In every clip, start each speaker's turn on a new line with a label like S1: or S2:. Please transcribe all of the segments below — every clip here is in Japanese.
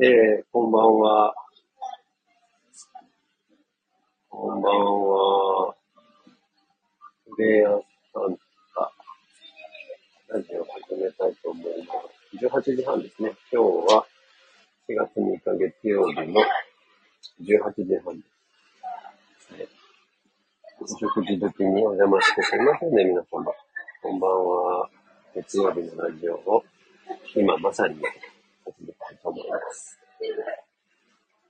S1: えー、こんばんは。こんばんは。レイヤーさんか、ラジオを始めたいと思います。18時半ですね。今日は4月3日月曜日の18時半です。はい、お食事時にお邪魔してすみませんね、皆様。こんばんは。月曜日のラジオを今まさに始めと思います。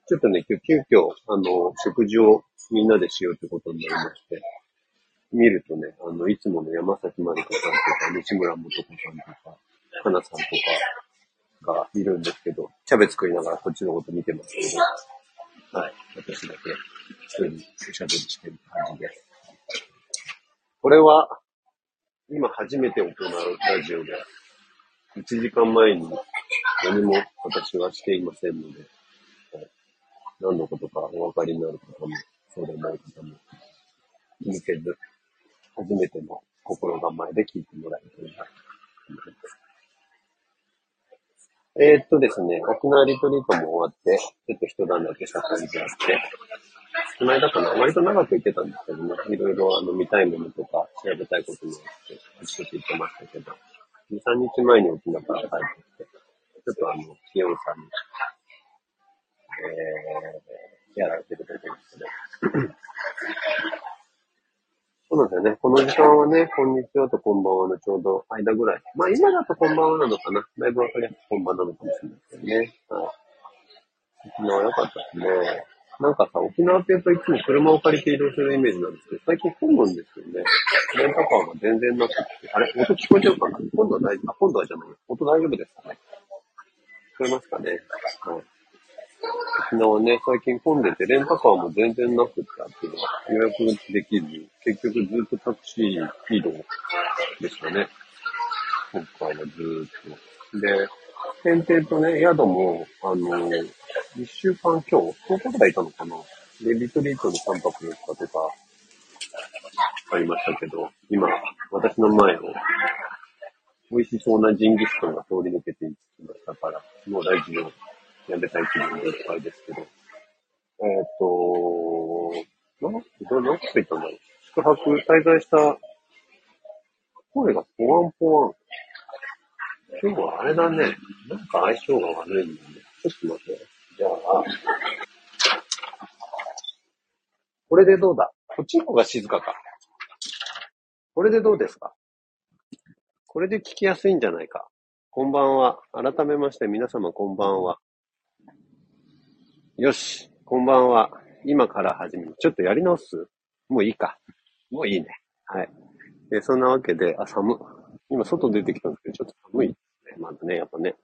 S1: ちょっとね、今日急遽、あの、食事をみんなでしようってことになりまして、見るとね、あの、いつもの山崎まりかさんとか、西村元子さんとか、かなさんとかがいるんですけど、キャベツ食いながらこっちのこと見てますけど、はい、私だけ一人おしゃべりしてる感じです。これは、今初めて行うラジオで、1時間前に何も私はしていませんので、何のことかお分かりになる方も、そうでない方も、気にせず、初めての心構えで聞いてもらえるといなと思います。えー、っとですね、沖縄リトリートも終わって、ちょっと一段だけした感じあって、この間かな、割と長く行ってたんですけどね、いろいろあの見たいものとか調べたいこともあって、あちこち行ってましたけど、2、3日前に沖縄から帰ってきて、ちょっとあの、気温差に、えー、やられてると思うんですけど。そうなんですよね。この時間はね、こんにちはとこんばんはのちょうど間ぐらい。まあ今だとこんばんはなのかな。だいぶわかりやすくこんばんなのかもしれないですけどね。はい。沖縄良かったですね。なんかさ、沖縄って言うといつも車を借りて移動するイメージなんですけど、最近混むんですよね。レンタカーが全然なくて。あれ音聞こえちゃうかな？今度は大丈夫。今度はじゃない。音大丈夫ですかね？こえますかね？はい。沖縄ね、最近混んでて、レンタカーも全然なくてあっていうのは予約できず、結局ずっとタクシー移動でしたね。今回はずっと。で、点々とね、宿も、あの、一週間今日、10日くらいいたのかな？で、リトリートに3泊4日とか、ありましたけど、今、私の前を、美味しそうなジンギスカンが通り抜けていきましたから、もう大事をやめたい気分でいっぱいですけど。えっ、ー、と、な、ど、何て言ったんだろう。宿泊、滞在した、声がポワンポワン。今日はあれだね。なんか相性が悪いんだね。ちょっと待って。じゃあ、これでどうだ？こっちの方が静かか。これでどうですか？これで聞きやすいんじゃないか。こんばんは。改めまして皆様こんばんは。よし。こんばんは。今から始める。ちょっとやり直す？もういいか。もういいね。はい。で、そんなわけで、あ、寒。今外出てきたんですけど、ちょっと寒いですね。まずね、やっぱね。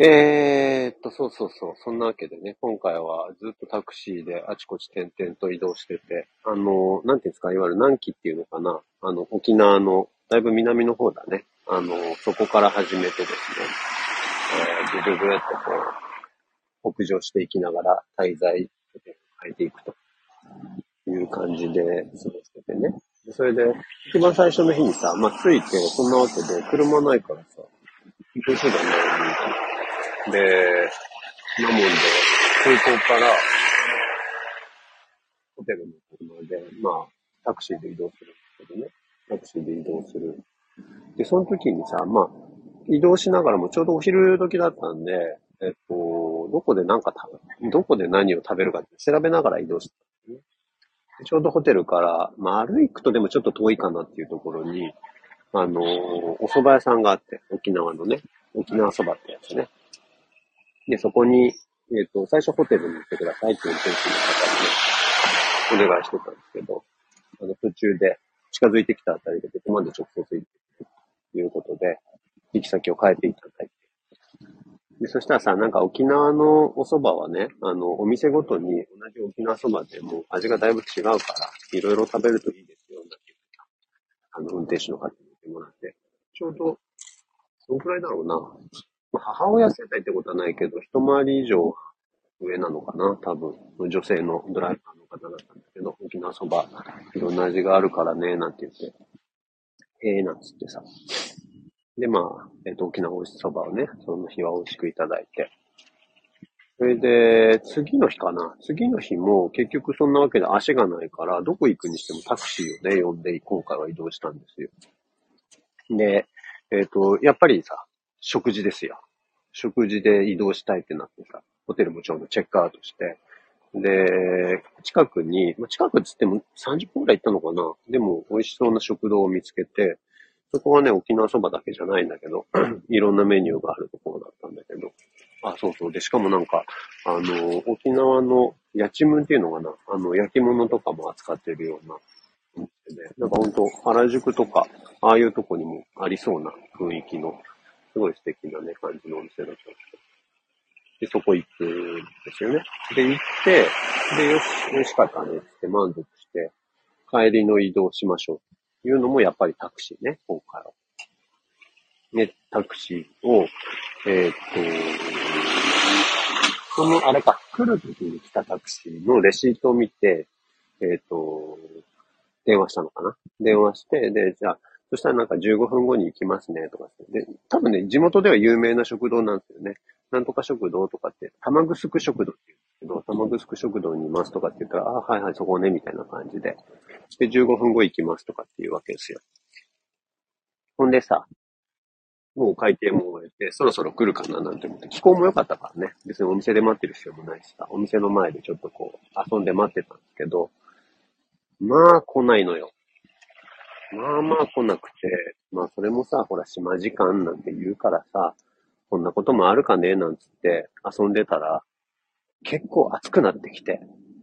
S1: えーっと、そうそうそう。そんなわけでね、今回はずっとタクシーであちこち転々と移動してて、あの、なんていうんですか、いわゆる南紀っていうのかな。あの、沖縄のだいぶ南の方だね。あの、そこから始めてですね、えー、ぐるぐるっとこう、北上していきながら滞在変えていくという感じで過ごしててね。それで、一番最初の日にさ、まあ、着いて、そんなわけで、車ないからさ、行く手段ないみたいな。で、なもんで、空港から、ホテルの車で、まあ、タクシーで移動する。クシーで移動する。で、その時にさ、まあ、移動しながらもちょうどお昼時だったんで、えっと、どこで何か食べ、どこで何を食べるかって調べながら移動したね。ちょうどホテルから、まあ、歩くとでもちょっと遠いかなっていうところに、あのお蕎麦屋さんがあって、沖縄のね、沖縄そばってやつね。で、そこに、えっ、ー、と、最初ホテルに行ってくださいっていう運転手の方にね、お願いしてたんですけど、あの、途中で近づいてきたあたりでここまで直接行ってということで、行き先を変えていただいて。で、そしたらさ、なんか沖縄のお蕎麦はね、あの、お店ごとに同じ沖縄蕎麦でも味がだいぶ違うから、いろいろ食べるといいですよ、なんてあの、運転手の方に言ってもらって、ちょうど、そのくらいだろうな。母親世代ってことはないけど、一回り以上上なのかな、多分。女性のドライバーの方だったんだけど、沖縄そば、いろんな味があるからね、なんて言って、ええー、なんつってさ、で、まあ、えっ、と、沖縄おいしそばをね、その日は美味しくいただいて。それで、次の日かな次の日も結局そんなわけで足がないから、どこ行くにしてもタクシーをね、呼んで行こうから移動したんですよ。で、えっ、と、やっぱりさ、食事ですよ。食事で移動したいってなってさ、ホテルもちょうどチェックアウトして、で、近くに、まあ、近くっつっても30分くらい行ったのかな。でも美味しそうな食堂を見つけて、そこはね、沖縄そばだけじゃないんだけど、いろんなメニューがあるところだったんだけど、あ、そうそう。で、しかもなんか、あの、沖縄のやちむんっていうのかな、あの、焼き物とかも扱ってるような、ね、なんかほんと、原宿とか、ああいうとこにもありそうな雰囲気の、すごい素敵なね、感じのお店だったんですよ。で、そこ行くんですよね。で、行って、で、よし、美味しかったねって満足して、帰りの移動しましょう。というのもやっぱりタクシーね、今回は。ね、タクシーを、えー、っと、その、あれか、来る時に来たタクシーのレシートを見て、えー、っと、電話したのかな？電話して、で、じゃあ、そしたらなんか15分後に行きますね、とかで、多分ね、地元では有名な食堂なんですよね。なんとか食堂とかって、玉城食堂って言うんですけど、玉城食堂にいますとかって言ったら、あ、はいはい、そこね、みたいな感じで。で、15分後行きますとかっていうわけですよ。ほんでさ、もう会計も終えて、そろそろ来るかななんて思って、気候も良かったからね。別にお店で待ってる必要もないしさ、お店の前でちょっとこう、遊んで待ってたんですけど、まあ来ないのよ。まあまあ来なくて、まあそれもさ、ほら島時間なんて言うからさ、こんなこともあるかねなんつって遊んでたら、結構暑くなってきて、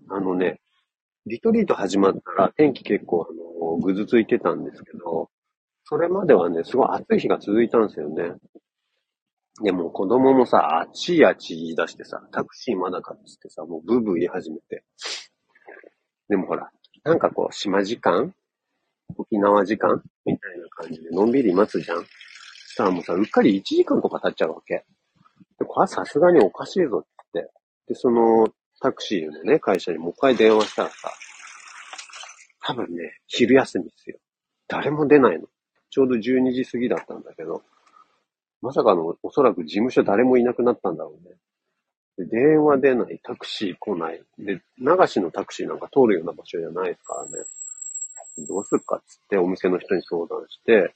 S1: あのね、リトリート始まったら天気結構あの、ぐずついてたんですけど、それまではね、すごい暑い日が続いたんですよね。でも子供もさ、あっちあっち言い出してさ、タクシーまだかっつってさ、もうブーブー言い始めて。でもほら、なんかこう、島時間？沖縄時間？みたいな感じでのんびり待つじゃん？したらもうさ、うっかり1時間とか経っちゃうわけ。で、これはさすがにおかしいぞって。で、そのタクシーのね、会社にもう一回電話したらさ、多分ね、昼休みですよ。誰も出ないの。ちょうど12時過ぎだったんだけど、まさかの、おそらく事務所誰もいなくなったんだろうね。で電話出ない、タクシー来ない。で、流しのタクシーなんか通るような場所じゃないですからね。どうするかっつってお店の人に相談して、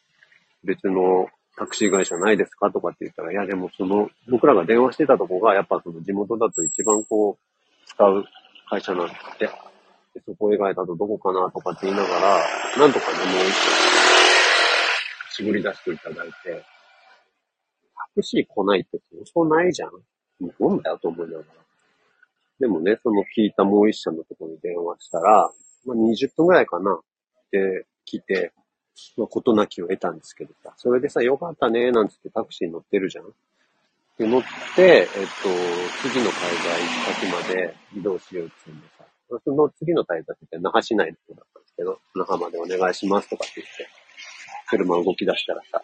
S1: 別のタクシー会社ないですかとかって言ったら、いやでもその、僕らが電話してたとこが、やっぱその地元だと一番こう、使う会社なんで。でそこ以外だとどこかなとかって言いながら、なんとかね、もう一絞り出していただいて、タクシー来ないってそうそうないじゃん。日本だよと思いながら。でもね、その聞いたもう一社のところに電話したら、まあ、20分ぐらいかなって来て、まあ、ことなきを得たんですけどさ、それでさ、よかったね、なんつってタクシーに乗ってるじゃん。で、乗って、えっと、次の滞在先まで移動しようって言うんでさ、その次の滞在って那覇市内の方だったんですけど、那覇までお願いしますとかって言って、車動き出したらさ、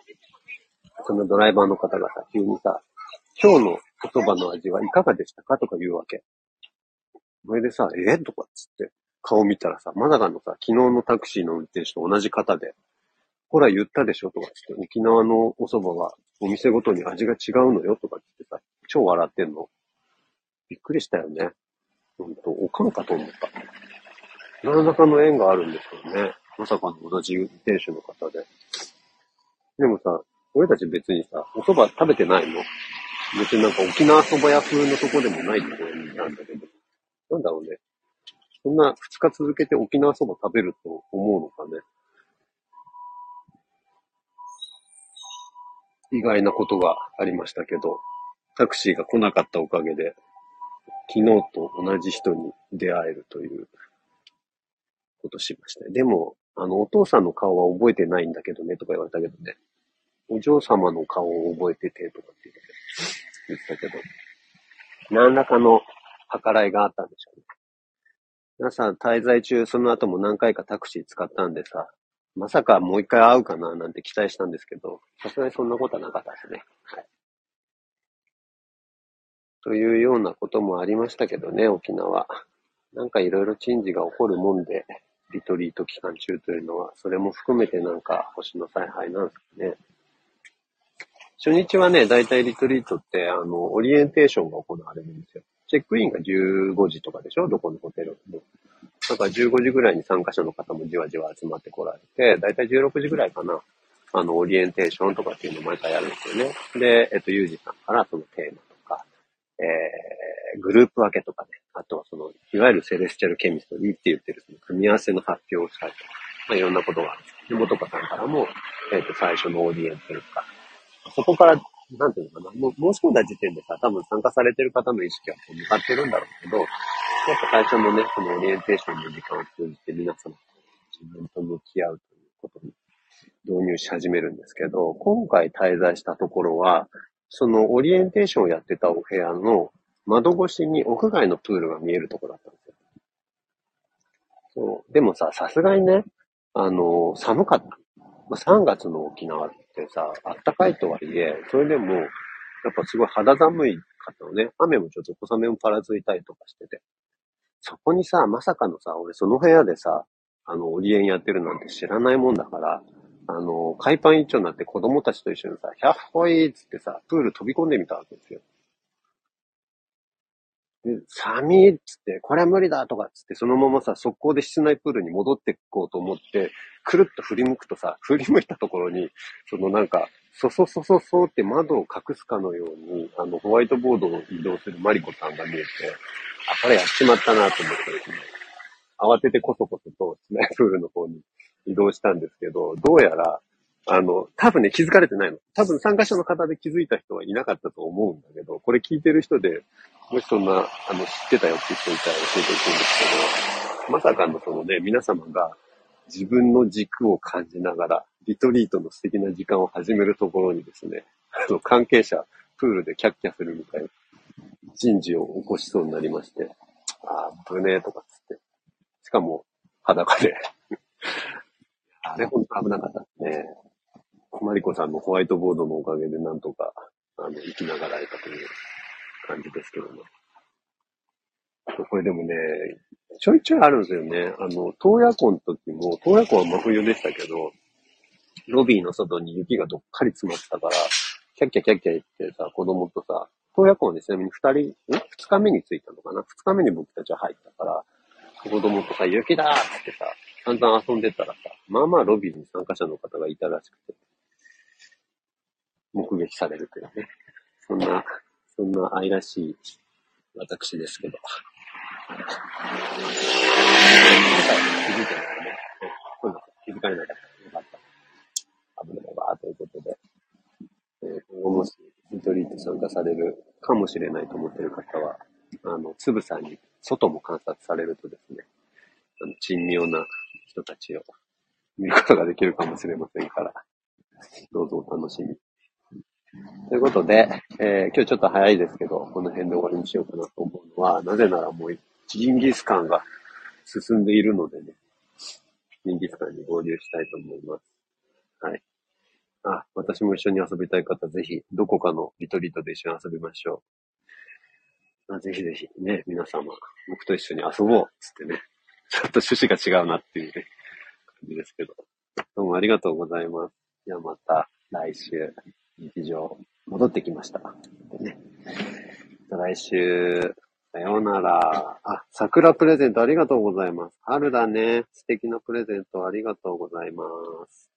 S1: そのドライバーの方がさ、急にさ、今日の言葉の味はいかがでしたか？とか言うわけ。それでさ、え？とかっつって、顔見たらさ、まさかのさ、昨日のタクシーの運転手と同じ方で、ほら言ったでしょとかって、沖縄のお蕎麦はお店ごとに味が違うのよとかってさ、超笑ってんの。びっくりしたよね。ほんと、おかんかと思った。何らかの縁があるんですよね。まさかの同じ運転手の方で。でもさ、俺たち別にさ、お蕎麦食べてないの？別になんか沖縄蕎麦屋風のとこでもないところにいたんだけど。なんだろうね。そんな二日続けて沖縄蕎麦食べると思うのかね。意外なことがありましたけど、タクシーが来なかったおかげで、昨日と同じ人に出会えるということしました。でも、あの、お父さんの顔は覚えてないんだけどね、とか言われたけどね。お嬢様の顔を覚えてて、とかって言ってたけど、何らかの計らいがあったんでしょうね。皆さん滞在中、その後も何回かタクシー使ったんでさ、まさかもう一回会うかななんて期待したんですけど、さすがにそんなことはなかったですね。はい。というようなこともありましたけどね、沖縄。なんかいろいろ珍事が起こるもんで、リトリート期間中というのは、それも含めてなんか星の采配なんですかね。初日はね、だいたいリトリートって、あの、オリエンテーションが行われるんですよ。チェックインが15時とかでしょ？どこのホテルも。だから15時ぐらいに参加者の方もじわじわ集まってこられて、だいたい16時ぐらいかな。あの、オリエンテーションとかっていうのを毎回やるんですよね。で、えっと、ユージさんからそのテーマとか、えー、グループ分けとかね。あとはその、いわゆるセレスチャルケミストリーって言ってるその組み合わせの発表をしたりとか、まあ、いろんなことがあるんです。で、元かさんからも、えっと、最初のオーディエンスというか、そこから、なんていうのかな、もう申し込んだ時点でさ、多分参加されてる方の意識はこう向かってるんだろうけど、やっぱ最初のね、そのオリエンテーションの時間を通じて皆様と自分と向き合うということに導入し始めるんですけど、今回滞在したところは、そのオリエンテーションをやってたお部屋の窓越しに屋外のプールが見えるところだったんですよ。そう。でもさ、さすがにね、あの、寒かった。まあ、3月の沖縄ってさ、あったかいとはいえ、それでも、やっぱすごい肌寒いかったのね。雨もちょっと小雨もパラついたりとかしてて。そこにさ、まさかのさ、俺その部屋でさ、あの、オリエンやってるなんて知らないもんだから、あの、海パン一丁になって子供たちと一緒にさ、100歩いっつってさ、プール飛び込んでみたわけですよ。で、寒いっつって、これは無理だとかっつって、そのままさ、速攻で室内プールに戻っていこうと思って、くるっと振り向くとさ、振り向いたところに、そのなんか、そそそそそって窓を隠すかのように、あの、ホワイトボードを移動するマリコさんが見えて、あ、これやっちまったなと思ってですね、慌ててこそこそと室内プールの方に移動したんですけど、どうやら、あの、多分ね、気づかれてないの。多分参加者の方で気づいた人はいなかったと思うんだけど、これ聞いてる人で、もしそんな、あの、知ってたよって人いたら教えてほしいんですけど、まさかのそのね、皆様が自分の軸を感じながら、リトリートの素敵な時間を始めるところにですね、あの、関係者、プールでキャッキャするみたいな人事を起こしそうになりまして、ああ、ぶねえとかつって。しかも、裸であれ、ほんと危なかったですね。マリコさんのホワイトボードのおかげでなんとか、あの、生きながらえたという感じですけどね。これでもね、ちょいちょいあるんですよね。あの、洞爺湖の時も、洞爺湖は真冬でしたけど、ロビーの外に雪がどっかり詰まってたから、キャッキャキャッキャ言ってさ、子供とさ、洞爺湖にちなみに二人、二日目に着いたのかな？二日目に僕たちは入ったから、子供とさ、雪だーってさ、散々遊んでたらさ、まあまあロビーに参加者の方がいたらしくて、目撃されるというね。そんな、そんな愛らしい私ですけど。気づいてないね。気づかれなかった。よかった。危ないわ、ということで。えー、今後もし、リトリート参加されるかもしれないと思っている方は、あの、つぶさに外も観察されるとですね、あの、珍妙な人たちを見ることができるかもしれませんから、どうぞお楽しみ。ということで、えー、今日ちょっと早いですけど、この辺で終わりにしようかなと思うのは、なぜならもうジンギスカンが進んでいるのでね、ジンギスカンに合流したいと思います。はい。あ、私も一緒に遊びたい方、ぜひ、どこかのリトリートで一緒に遊びましょう。あぜひぜひね、皆様、僕と一緒に遊ぼうつってね、ちょっと趣旨が違うなっていうね、感じですけど。どうもありがとうございます。ではまた来週。日常戻ってきました。ね、来週、さようなら。あ、桜プレゼントありがとうございます。春だね。素敵なプレゼントありがとうございます。